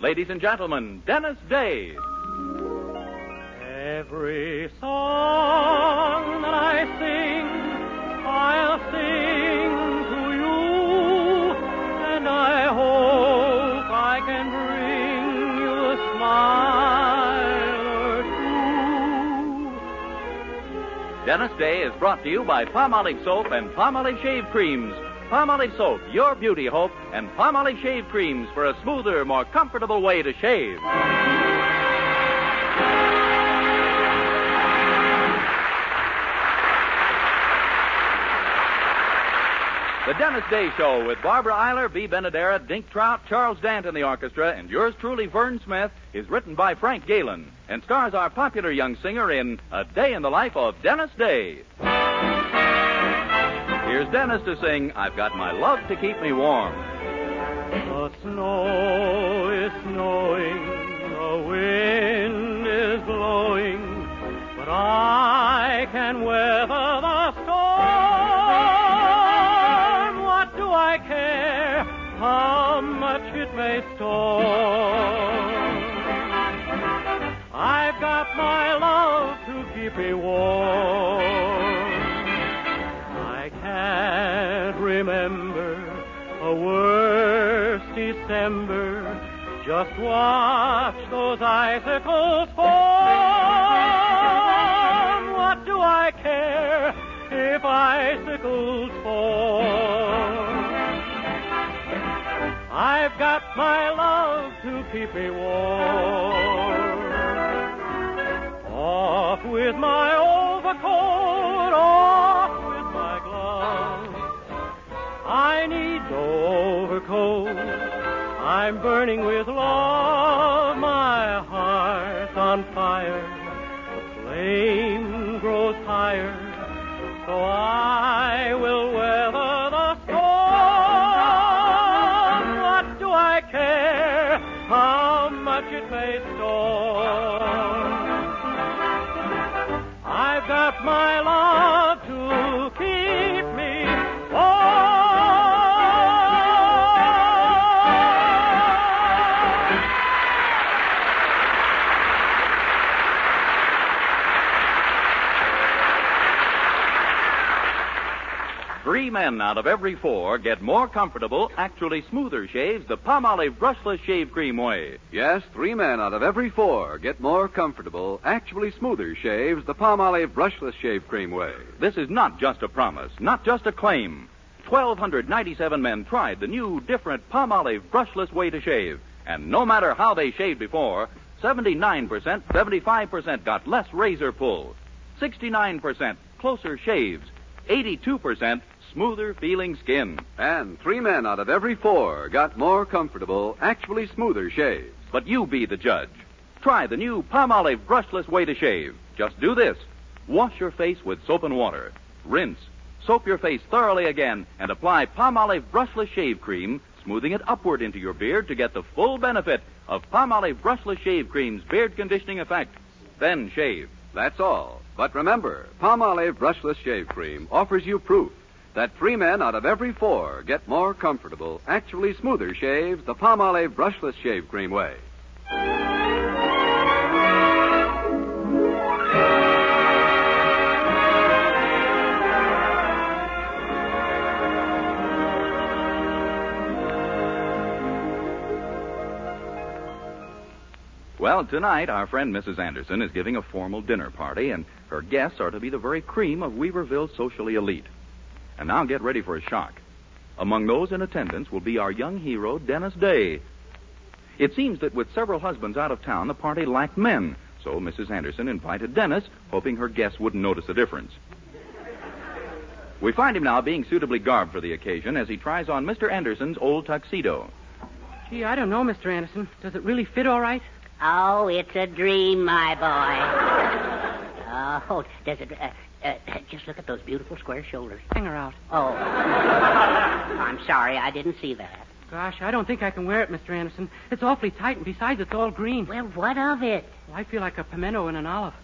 Ladies and gentlemen, Dennis Day. Every song that I sing, I'll sing to you, and I hope I can bring you a smile or two. Dennis Day is brought to you by Palmolive Soap and Palmolive Shave Creams. Palmolive Soap, your beauty hope, and Palmolive Shave Creams for a smoother, more comfortable way to shave. The Dennis Day Show with Barbara Eiler, Bea Benaderet, Dink Trout, Charles Dant in the orchestra, and yours truly, Vern Smith, is written by Frank Galen and stars our popular young singer in A Day in the Life of Dennis Day. Here's Dennis to sing I've Got My Love to Keep Me Warm. The snow is snowing, the wind is blowing, but I can weather the storm. What do I care how much it may storm? I've got my love to keep me warm. December. Just watch those icicles form. What do I care if icicles fall? I've got my love to keep me warm. Off with my overcoat, off with my gloves. I need no overcoat. I'm burning with love. Men out of every four get more comfortable, actually smoother shaves the Palmolive Brushless Shave Cream way. Yes, three men out of every four get more comfortable, actually smoother shaves the Palmolive brushless shave cream way. This is not just a promise, not just a claim. 1,297 men tried the new, different Palmolive brushless way to shave, and no matter how they shaved before, 79%, 75% got less razor pull, 69% closer shaves, 82% smoother feeling skin. And three men out of every four got more comfortable, actually smoother shaves. But you be the judge. Try the new Palmolive brushless way to shave. Just do this. Wash your face with soap and water. Rinse. Soap your face thoroughly again and apply Palmolive brushless shave cream, smoothing it upward into your beard to get the full benefit of Palmolive brushless shave cream's beard conditioning effect. Then shave. That's all. But remember, Palmolive brushless shave cream offers you proof that three men out of every four get more comfortable, actually smoother shaves the Palmolive brushless shave cream way. Well, tonight our friend Mrs. Anderson is giving a formal dinner party, and her guests are to be the very cream of Weaverville's socially elite. And now get ready for a shock. Among those in attendance will be our young hero, Dennis Day. It seems that with several husbands out of town, the party lacked men, so Mrs. Anderson invited Dennis, hoping her guests wouldn't notice the difference. We find him now being suitably garbed for the occasion as he tries on Mr. Anderson's old tuxedo. Gee, I don't know, Mr. Anderson. Does it really fit all right? Oh, it's a dream, my boy. oh, does it? Uh, uh, just look at those beautiful square shoulders. Hang her out. Oh, I'm sorry, I didn't see that. Gosh, I don't think I can wear it, Mr. Anderson. It's awfully tight, and besides, it's all green. Well, what of it? Well, I feel like a pimento in an olive.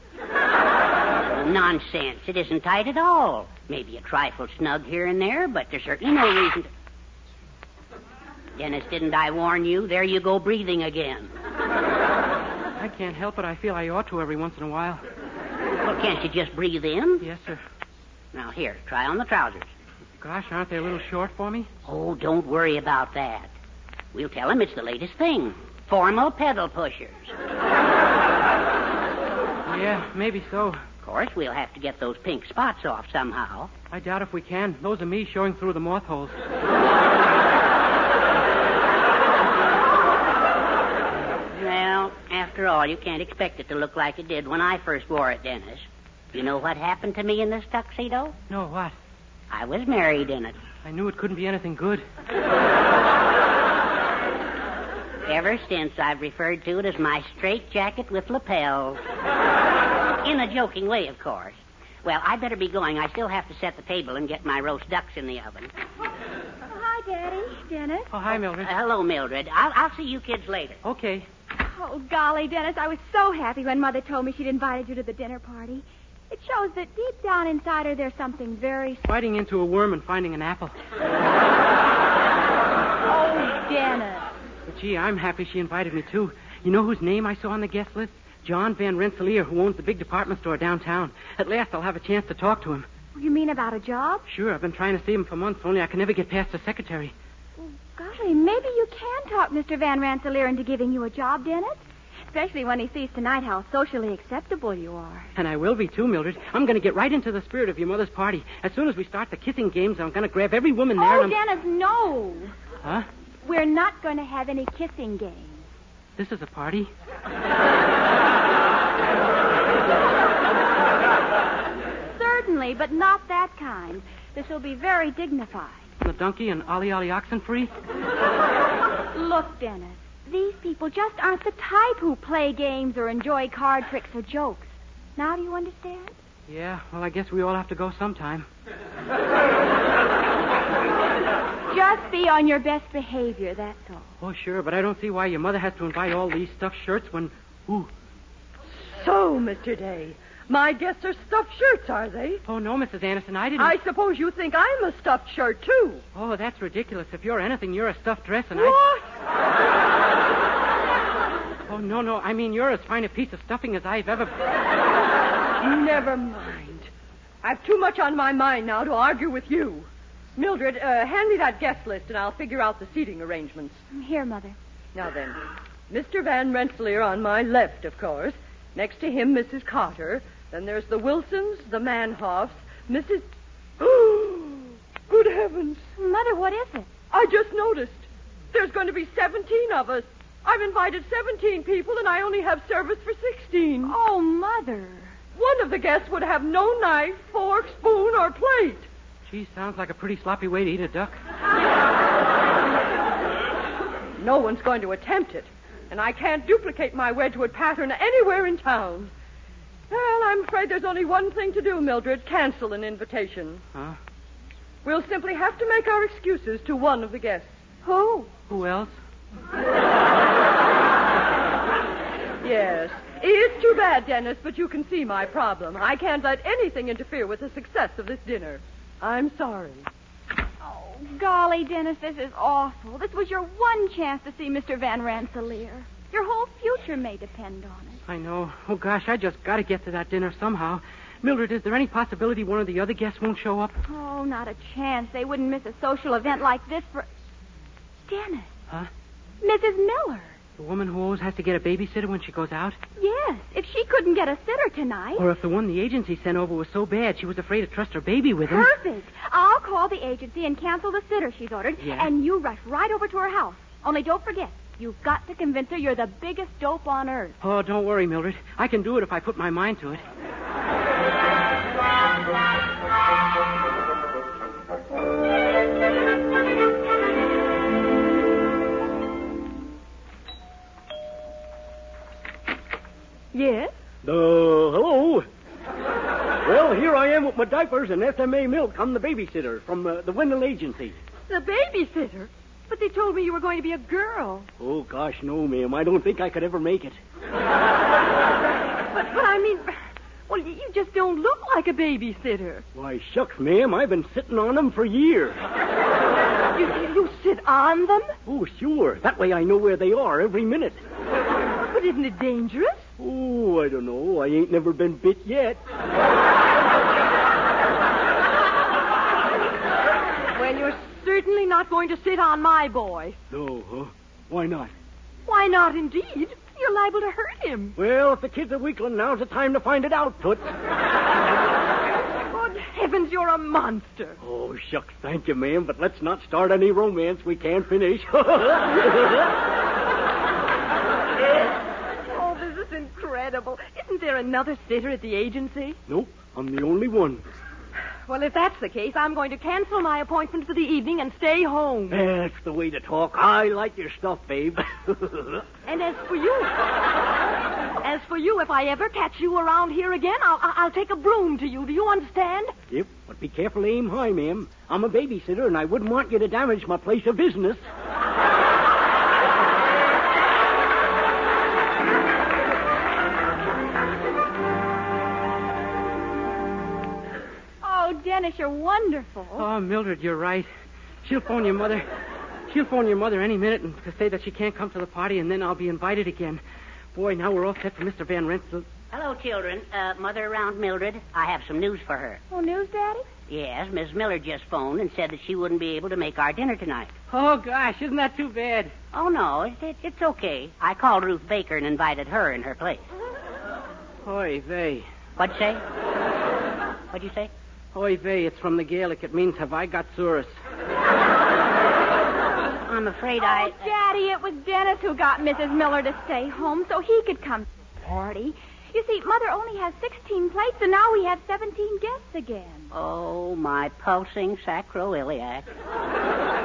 Nonsense. It isn't tight at all. Maybe a trifle snug here and there, but there's certainly no reason to. Dennis, didn't I warn you? There you go breathing again. I can't help it. I feel I ought to every once in a while. Well, can't you just breathe in? Yes, sir. Now, here, try on the trousers. Gosh, aren't they a little short for me? Oh, don't worry about that. We'll tell him it's the latest thing. Formal pedal pushers. Yeah, maybe so. Of course, we'll have to get those pink spots off somehow. I doubt if we can. Those are me showing through the moth holes. Well, after all, you can't expect it to look like it did when I first wore it, Dennis. You know what happened to me in this tuxedo? No, what? I was married in it. I knew it couldn't be anything good. Ever since, I've referred to it as my straight jacket with lapels. In a joking way, of course. Well, I better be going. I still have to set the table and get my roast ducks in the oven. Hi, Daddy. Dennis. Oh, hi, Mildred. Uh, hello, Mildred. I'll, I'll see you kids later. Okay. Oh, golly, Dennis, I was so happy when Mother told me she'd invited you to the dinner party. It shows that deep down inside her there's something very... Fighting into a worm and finding an apple. Oh, Dennis. But gee, I'm happy she invited me, too. You know whose name I saw on the guest list? John Van Rensselaer, who owns the big department store downtown. At last I'll have a chance to talk to him. You mean about a job? Sure, I've been trying to see him for months, only I can never get past the secretary. Golly, maybe you can talk Mr. Van Rensselaer into giving you a job, Dennis. Especially when he sees tonight how socially acceptable you are. And I will be, too, Mildred. I'm going to get right into the spirit of your mother's party. As soon as we start the kissing games, I'm going to grab every woman there Oh, and I'm... Dennis, no. Huh? We're not going to have any kissing games. This is a party? Certainly, but not that kind. This will be very dignified. The donkey and Ollie Ollie oxen free? Look, Dennis, these people just aren't the type who play games or enjoy card tricks or jokes. Now do you understand? Yeah, well, I guess we all have to go sometime. Just be on your best behavior, that's all. Oh, sure, but I don't see why your mother has to invite all these stuffed shirts when. Ooh. So, Mr. Day, my guests are stuffed shirts, are they? Oh, no, Mrs. Anderson, I didn't. I suppose you think I'm a stuffed shirt, too. Oh, that's ridiculous. If you're anything, you're a stuffed dress, and I. What? Oh, no, no. I mean, you're as fine a piece of stuffing as I've ever. Never mind. I've too much on my mind now to argue with you. Mildred, uh, hand me that guest list and I'll figure out the seating arrangements. Here, Mother. Now then, Mr. Van Rensselaer on my left, of course. Next to him, Mrs. Carter. Then there's the Wilsons, the Manhoffs, Mrs. Oh! Good heavens. Mother, what is it? I just noticed. There's going to be 17 of us. I've invited 17 people, and I only have service for 16. Oh, Mother. One of the guests would have no knife, fork, spoon, or plate. Gee, sounds like a pretty sloppy way to eat a duck. No one's going to attempt it, and I can't duplicate my Wedgwood pattern anywhere in town. Well, I'm afraid there's only one thing to do, Mildred. Cancel an invitation. Huh? We'll simply have to make our excuses to one of the guests. Who? Who else? Yes. It's too bad, Dennis, but you can see my problem. I can't let anything interfere with the success of this dinner. I'm sorry. Oh, golly, Dennis, this is awful. This was your one chance to see Mr. Van Rensselaer. Your whole future may depend on it. I know. Oh, gosh, I just got to get to that dinner somehow. Mildred, is there any possibility one of the other guests won't show up? Oh, not a chance. They wouldn't miss a social event like this for. Dennis. Huh? Mrs. Miller. The woman who always has to get a babysitter when she goes out? Yes. If she couldn't get a sitter tonight. Or if the one the agency sent over was so bad she was afraid to trust her baby with him? Perfect. I'll call the agency and cancel the sitter she's ordered. Yeah. And you rush right over to her house. Only don't forget, you've got to convince her you're the biggest dope on earth. Oh, don't worry, Mildred. I can do it if I put my mind to it. Yes? Uh, hello. Well, here I am with my diapers and SMA milk. I'm the babysitter from uh, the Wendell Agency. The babysitter? But they told me you were going to be a girl. Oh, gosh, no, ma'am. I don't think I could ever make it. But, but I mean, well, you just don't look like a babysitter. Why, shucks, ma'am. I've been sitting on them for years. You, you sit sit on them? Oh, sure. That way I know where they are every minute. But isn't it dangerous? Oh, I don't know. I ain't never been bit yet. Well, you're certainly not going to sit on my boy. No, huh? Why not? Why not, indeed? You're liable to hurt him. Well, if the kid's a weakling, now's the time to find it out, Toots. Good heavens, you're a monster. Oh, shucks, thank you, ma'am, but let's not start any romance we can't finish. Oh, this is incredible. Isn't there another sitter at the agency? nope, I'm the only one. Well, if that's the case, I'm going to cancel my appointment for the evening and stay home. That's the way to talk. I like your stuff, babe. And as for you, as for you, if I ever catch you around here again, I'll, I'll take a broom to you. Do you understand? yep, but be careful to aim high, ma'am. I'm a babysitter, and I wouldn't want you to damage my place of business. Dennis, you're wonderful. Oh, Mildred, you're right. She'll phone your mother. She'll phone your mother any minute and to say that she can't come to the party, and then I'll be invited again. Boy, now we're all set for Mr. Van Rensselaer. Hello, children. Uh, mother around Mildred. I have some news for her. Oh, news, Daddy? Yes, Miss Miller just phoned and said that she wouldn't be able to make our dinner tonight. Oh, gosh, isn't that too bad? Oh, no, it, it, it's okay. I called Ruth Baker and invited her in her place. Oy vey. What'd you say? What'd you say? Oy vey, it's from the Gaelic. It means, have I got tsuris? I'm afraid I. Oh, Daddy, it was Dennis who got Mrs. Miller to stay home so he could come to the party. You see, Mother only has 16 plates, and now we have 17 guests again. Oh, my pulsing sacroiliac.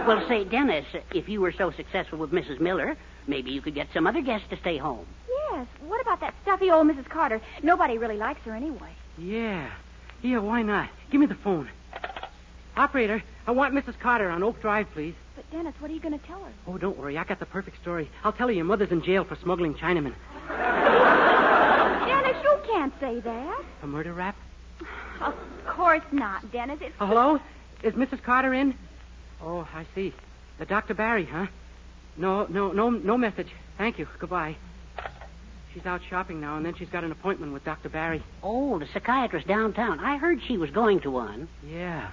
well, say, Dennis, if you were so successful with Mrs. Miller, maybe you could get some other guests to stay home. Yes. What about that stuffy old Mrs. Carter? Nobody really likes her anyway. Yeah. Yeah, why not? Give me the phone. Operator, I want Mrs. Carter on Oak Drive, please. But, Dennis, what are you going to tell her? Oh, don't worry. I got the perfect story. I'll tell her your mother's in jail for smuggling Chinamen. Dennis, you can't say that. A murder rap? Of course not, Dennis. It's... Oh, hello? Is Mrs. Carter in? Oh, I see. The Dr. Barry, huh? No, no, no, no message. Thank you. Goodbye. She's out shopping now, and then she's got an appointment with Dr. Barry. Oh, the psychiatrist downtown. I heard she was going to one. Yeah.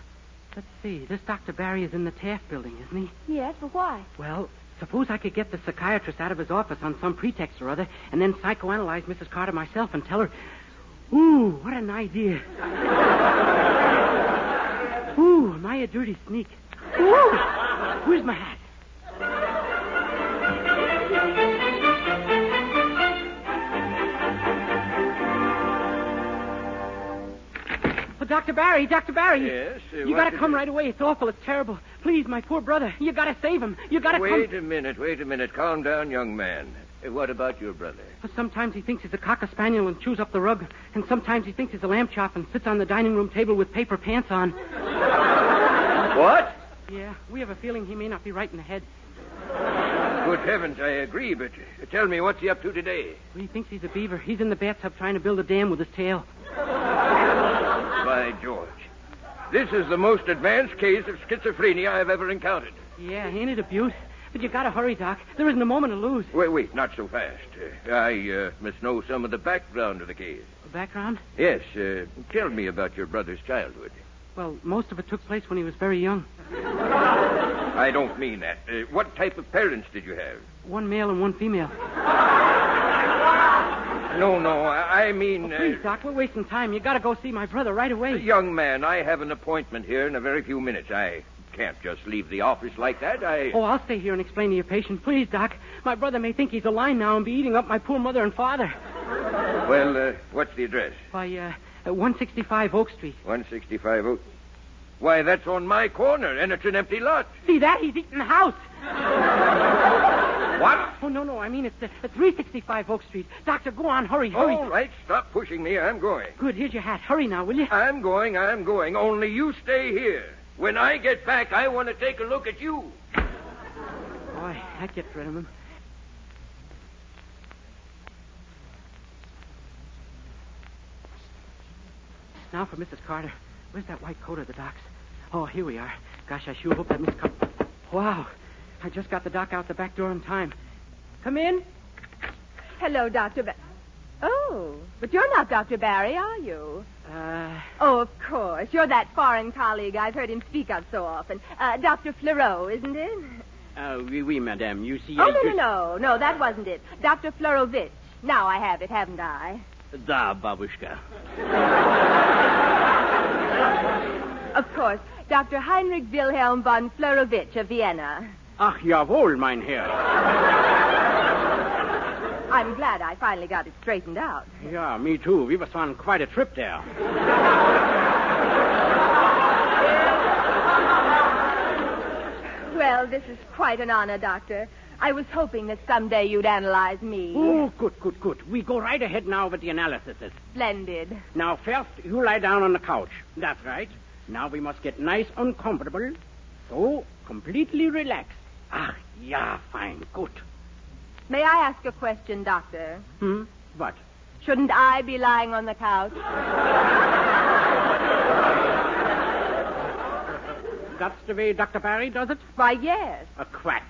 Let's see. This Dr. Barry is in the Taft building, isn't he? Yes, but why? Well, suppose I could get the psychiatrist out of his office on some pretext or other, and then psychoanalyze Mrs. Carter myself and tell her, Ooh, what an idea. Ooh, am I a dirty sneak? Ooh, where's my hat? Dr. Barry, Dr. Barry. Yes, uh, you gotta come it? right away. It's awful. It's terrible. Please, my poor brother. You gotta save him. You gotta come. Wait come. a minute, wait a minute. Calm down, young man. Uh, What about your brother? Sometimes he thinks he's a cocker spaniel and chews up the rug, and sometimes he thinks he's a lamb chop and sits on the dining room table with paper pants on. What? Yeah, we have a feeling he may not be right in the head. Good heavens, I agree, but uh, tell me, what's he up to today? Well, He thinks he's a beaver. He's in the bathtub trying to build a dam with his tail. By George. This is the most advanced case of schizophrenia I've ever encountered. Yeah, ain't it a beaut? But you gotta hurry, Doc. There isn't a moment to lose. Wait, wait, not so fast. Uh, I uh, must know some of the background of the case. The Background? Yes, uh, tell me about your brother's childhood. Well, most of it took place when he was very young. I don't mean that. Uh, what type of parents did you have? One male and one female. No, no, I I mean. Oh, uh, please, Doc, we're wasting time. You gotta go see my brother right away. Young man, I have an appointment here in a very few minutes. I can't just leave the office like that. I. Oh, I'll stay here and explain to your patient. Please, Doc. My brother may think he's alive now and be eating up my poor mother and father. Well, uh, what's the address? By, uh, 165 Oak Street. 165 Oak. Why, that's on my corner, and it's an empty lot. See that? He's eating the house. What? Oh, no, no. I mean, it's uh, at 365 Oak Street. Doctor, go on. Hurry, hurry. All right, stop pushing me. I'm going. Good. Here's your hat. Hurry now, will you? I'm going, I'm going. Only you stay here. When I get back, I want to take a look at you. Boy, that gets rid of him. Now for Mrs. Carter. Where's that white coat of the doc's? Oh, here we are. Gosh, I sure hope that Miss Carter. Wow. I just got the doc out the back door in time. Come in. Hello, Dr. Ba- Oh, but you're not Dr. Barry, are you? Uh, Oh, of course. You're that foreign colleague I've heard him speak of so often. Uh, Dr. Fleurot, isn't it? Uh, oui, oui, madame. You see, Oh, I no, no, just... no. No, that wasn't it. Dr. Fleurovitch. Now I have it, haven't I? Da, babushka. Of course. Dr. Heinrich Wilhelm von Fleurovitch of Vienna. Ach, jawohl, mein Herr. I'm glad I finally got it straightened out. Yeah, me too. We was on quite a trip there. Well, this is quite an honor, Doctor. I was hoping that someday you'd analyze me. Oh, good, good, good. We go right ahead now with the analysis. Splendid. Now, first, you lie down on the couch. That's right. Now we must get nice and comfortable. So, completely relaxed. Ah, yeah, fine, good. May I ask a question, Doctor? Hmm? What? Shouldn't I be lying on the couch? That's the way Dr. Barry does it? Why, yes. A quack.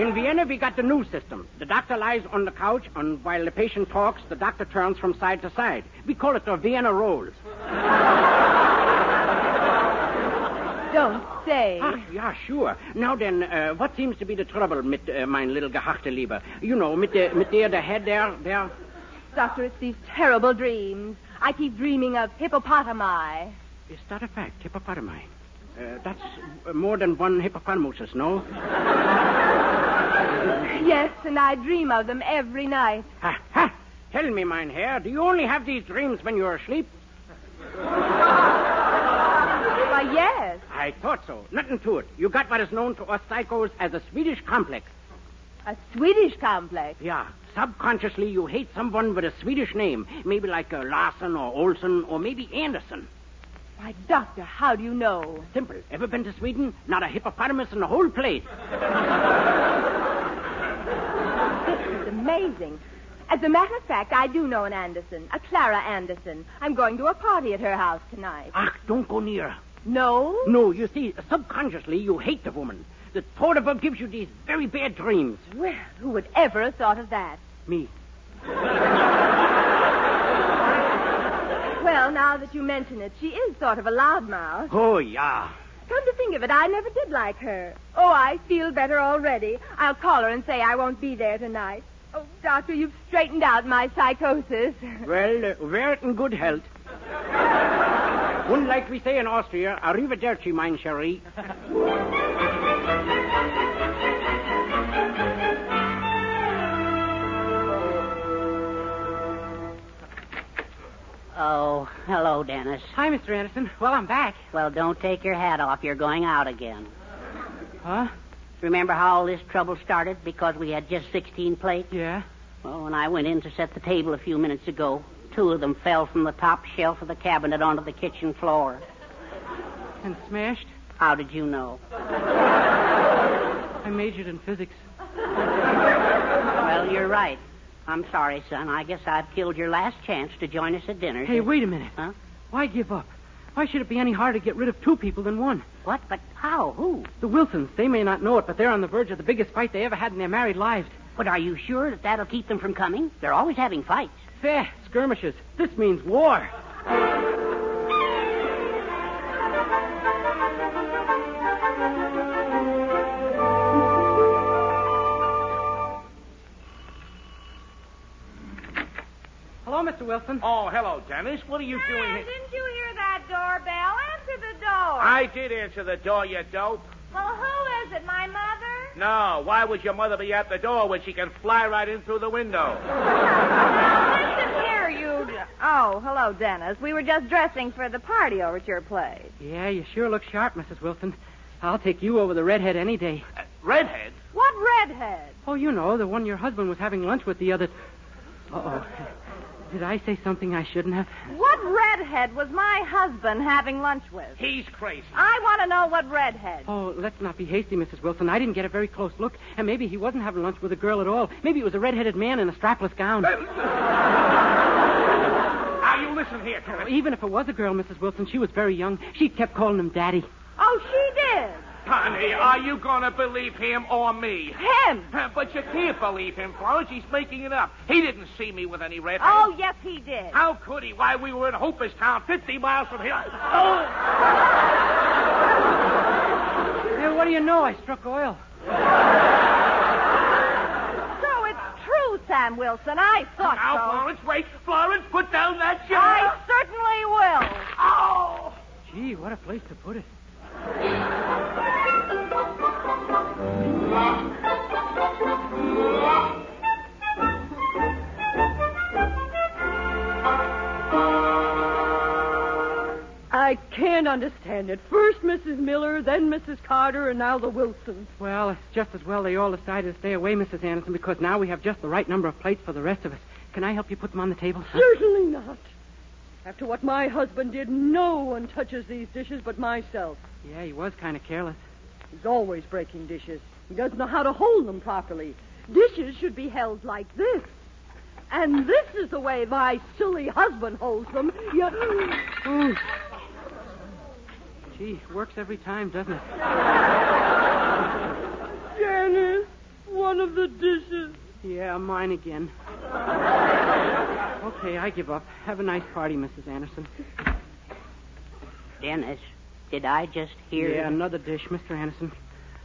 In Vienna, we got the new system. The doctor lies on the couch, and while the patient talks, the doctor turns from side to side. We call it the Vienna rolls. Don't say. Ah, yeah, sure. Now then, uh, what seems to be the trouble mit uh, mein little gehachte Lieber? You know, mit, the, mit der, the head there, there. Doctor, it's these terrible dreams. I keep dreaming of hippopotami. Is that a fact, hippopotami? Uh, that's more than one hippopotamus, no? Yes, and I dream of them every night. Ha, ha! Tell me, mein Herr, do you only have these dreams when you're asleep? Why, yes. I thought so. Nothing to it. You got what is known to us psychos as a Swedish complex. A Swedish complex. Yeah. Subconsciously, you hate someone with a Swedish name. Maybe like uh, Larson or Olson or maybe Anderson. Why, Doctor, how do you know? Simple. Ever been to Sweden? Not a hippopotamus in the whole place. This is amazing. As a matter of fact, I do know an Anderson, a Clara Anderson. I'm going to a party at her house tonight. Ach, don't go near. No? No, you see, subconsciously, you hate the woman. The thought of her gives you these very bad dreams. Well, who would ever have thought of that? Me. Well, now that you mention it, she is sort of a loudmouth. Oh, yeah. Come to think of it, I never did like her. Oh, I feel better already. I'll call her and say I won't be there tonight. Oh, Doctor, you've straightened out my psychosis. Well, uh, wear it in good health. One like we say in Austria, arrivederci, mein Cherie. Oh, hello, Dennis. Hi, Mr. Anderson. Well, I'm back. Well, don't take your hat off. You're going out again. Huh? Remember how all this trouble started because we had just 16 plates? Yeah. Well, when I went in to set the table a few minutes ago, two of them fell from the top shelf of the cabinet onto the kitchen floor. And smashed? How did you know? I majored in physics. Well, you're right. I'm sorry, son. I guess I've killed your last chance to join us at dinner. Hey, wait a minute. Huh? Why give up? Why should it be any harder to get rid of two people than one? What? But how? Who? The Wilsons, they may not know it, but they're on the verge of the biggest fight they ever had in their married lives. But are you sure that that'll keep them from coming? They're always having fights. Fair skirmishes. This means war. Hello, Mr. Wilson. Oh, hello, Dennis. What are you doing here? didn't you hear that doorbell? Answer the door. I did answer the door, you dope. Well, who is it? My mother? No, why would your mother be at the door when she can fly right in through the window? Listen here, you. Oh, hello, Dennis. We were just dressing for the party over at your place. Yeah, you sure look sharp, Mrs. Wilson. I'll take you over the redhead any day. Uh, redhead? What redhead? Oh, you know, the one your husband was having lunch with the other. Uh-oh. Did I say something I shouldn't have? What redhead was my husband having lunch with? He's crazy. I want to know what redhead. Oh, let's not be hasty, Mrs. Wilson. I didn't get a very close look, and maybe he wasn't having lunch with a girl at all. Maybe it was a red-headed man in a strapless gown. Now, you listen here oh, to me. Even if it was a girl, Mrs. Wilson, she was very young. She kept calling him Daddy. Oh, she did. Honey, are you going to believe him or me? Him. But you can't believe him, Florence. He's making it up. He didn't see me with any red oh, hair. Oh, yes, he did. How could he? Why, we were in Town, 50 miles from here. Oh! Hey, what do you know? I struck oil. So it's true, Sam Wilson. I thought now, so. Florence, wait. Florence, put down that chair. I certainly will. Oh! Gee, what a place to put it. Can't understand it. First Mrs. Miller, then Mrs. Carter, and now the Wilsons. Well, it's just as well they all decided to stay away, Mrs. Anderson, because now we have just the right number of plates for the rest of us. Can I help you put them on the table? Certainly not. After what my husband did, no one touches these dishes but myself. Yeah, he was kind of careless. He's always breaking dishes. He doesn't know how to hold them properly. Dishes should be held like this. And this is the way my silly husband holds them. You... Ooh. Gee, works every time, doesn't it? Janice, one of the dishes. Yeah, mine again. Okay, I give up. Have a nice party, Mrs. Anderson. Dennis, did I just hear? Yeah, another dish, Mr. Anderson.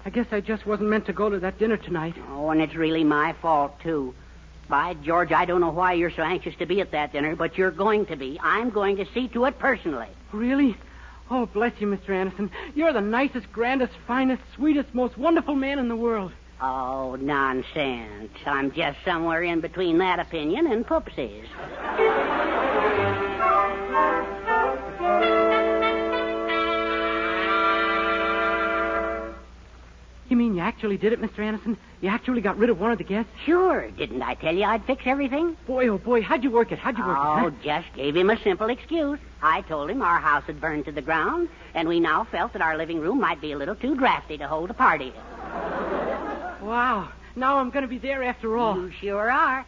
I guess I just wasn't meant to go to that dinner tonight. Oh, and it's really my fault, too. By George, I don't know why you're so anxious to be at that dinner, but you're going to be. I'm going to see to it personally. Really? Oh, bless you, Mr. Anderson. You're the nicest, grandest, finest, sweetest, most wonderful man in the world. Oh, nonsense. I'm just somewhere in between that opinion and Poopsie's. You mean you actually did it, Mr. Anderson? You actually got rid of one of the guests? Sure. Didn't I tell you I'd fix everything? Boy, oh boy, how'd you work it? How'd you work Oh, it? huh? Oh, just gave him a simple excuse. I told him our house had burned to the ground, and we now felt that our living room might be a little too drafty to hold a party. Wow. Now I'm going to be there after all. You sure are.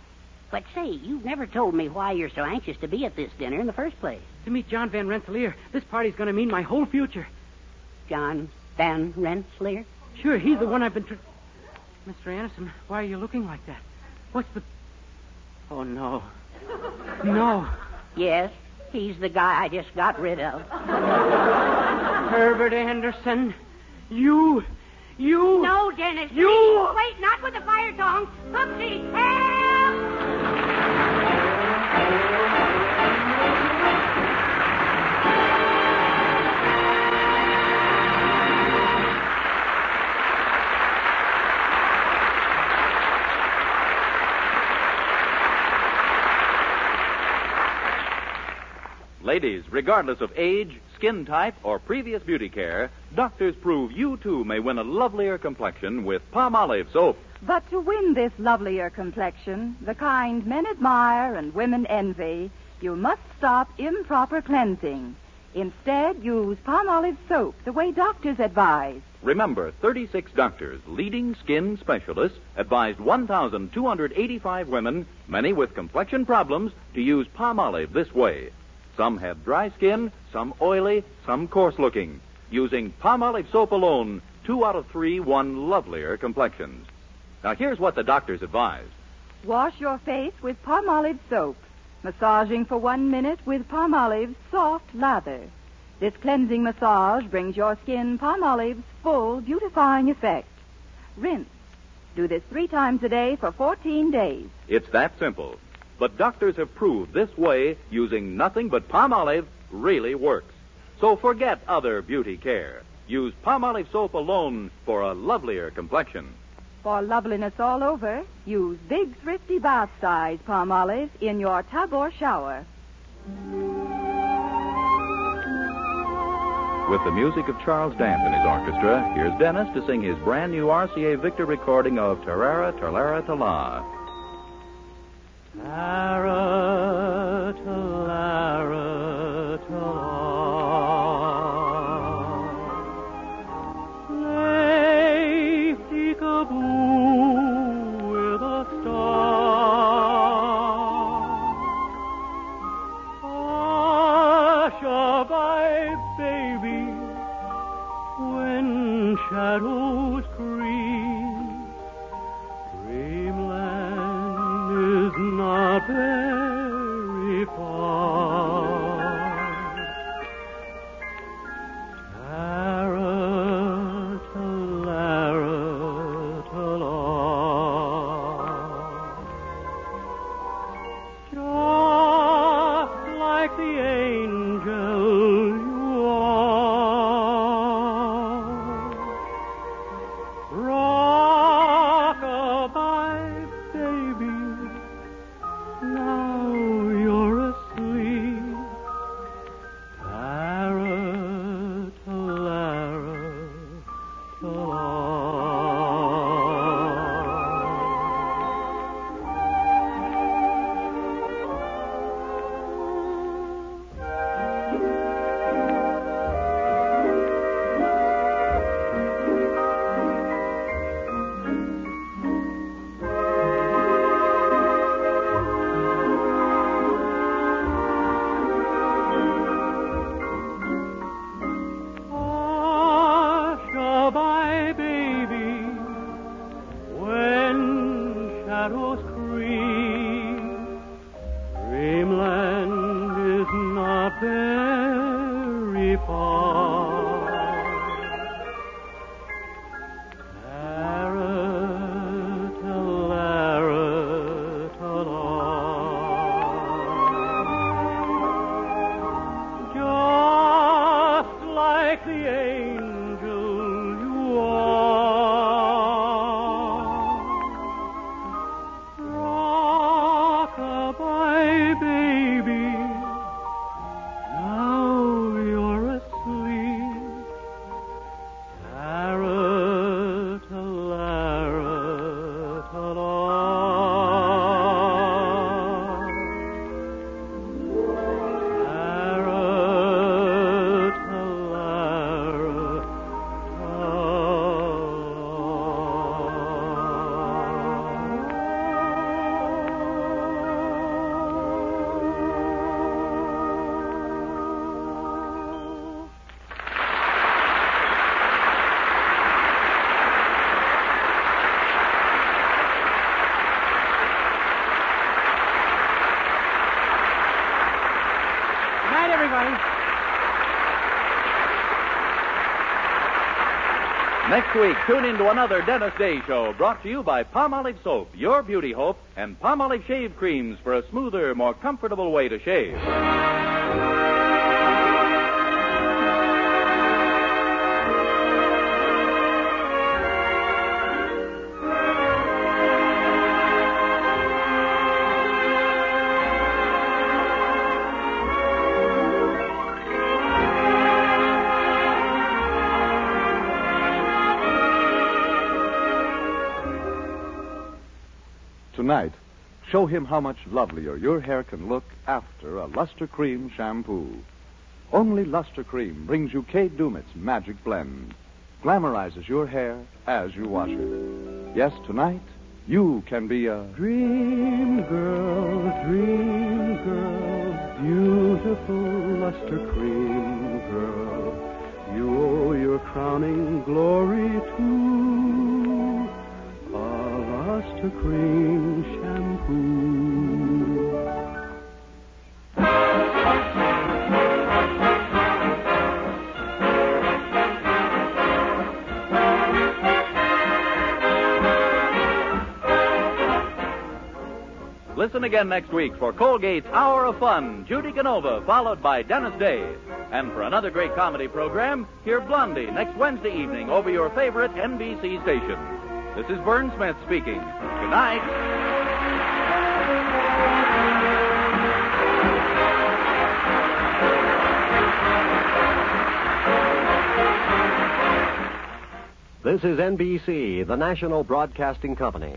But say, you've never told me why you're so anxious to be at this dinner in the first place. To meet John Van Rensselaer. This party's going to mean my whole future. John Van Rensselaer? Sure, he's the one I've been. Tr- Mr. Anderson, why are you looking like that? What's the. Oh, no. No. Yes, he's the guy I just got rid of. Herbert Anderson. You. You. No, Dennis. You- please. Wait, not with the fire tongs. Poopsie, help! Ladies, regardless of age, skin type, or previous beauty care, doctors prove you too may win a lovelier complexion with Palmolive soap. But to win this lovelier complexion, the kind men admire and women envy, you must stop improper cleansing. Instead, use Palmolive soap the way doctors advise. Remember, 36 doctors, leading skin specialists, advised 1,285 women, many with complexion problems, to use Palmolive this way. Some had dry skin, some oily, some coarse looking. Using Palmolive soap alone, two out of three won lovelier complexions. Now, here's what the doctors advise Wash your face with Palmolive soap, massaging for one minute with Palmolive soft lather. This cleansing massage brings your skin Palmolive's full beautifying effect. Rinse. Do this three times a day for 14 days. It's that simple. But doctors have proved this way, using nothing but Palmolive, really works. So forget other beauty care. Use Palmolive soap alone for a lovelier complexion. For loveliness all over, use big thrifty bath size Palmolive in your tub or shower. With the music of Charles Dant and his orchestra, here's Dennis to sing his brand new RCA Victor recording of Tarara Tarara Tala. Tara, Talara, Tala. Lay peekaboo with a star. Hush-a-bye, baby, when shall Next week, tune in to another Dennis Day Show brought to you by Palmolive Soap, your beauty hope, and Palmolive Shave Creams for a smoother, more comfortable way to shave. Show him how much lovelier your hair can look after a Lustre-Creme shampoo. Only Lustre-Creme brings you Kay Daumit's magic blend. Glamorizes your hair as you wash it. Yes, tonight, you can be a Dream girl, dream girl, beautiful luster cream girl. You owe your crowning glory to a luster cream again next week for Colgate's Hour of Fun, Judy Canova, followed by Dennis Day. And for another great comedy program, hear Blondie next Wednesday evening over your favorite NBC station. This is Vern Smith speaking. Good night. This is NBC, the national broadcasting company.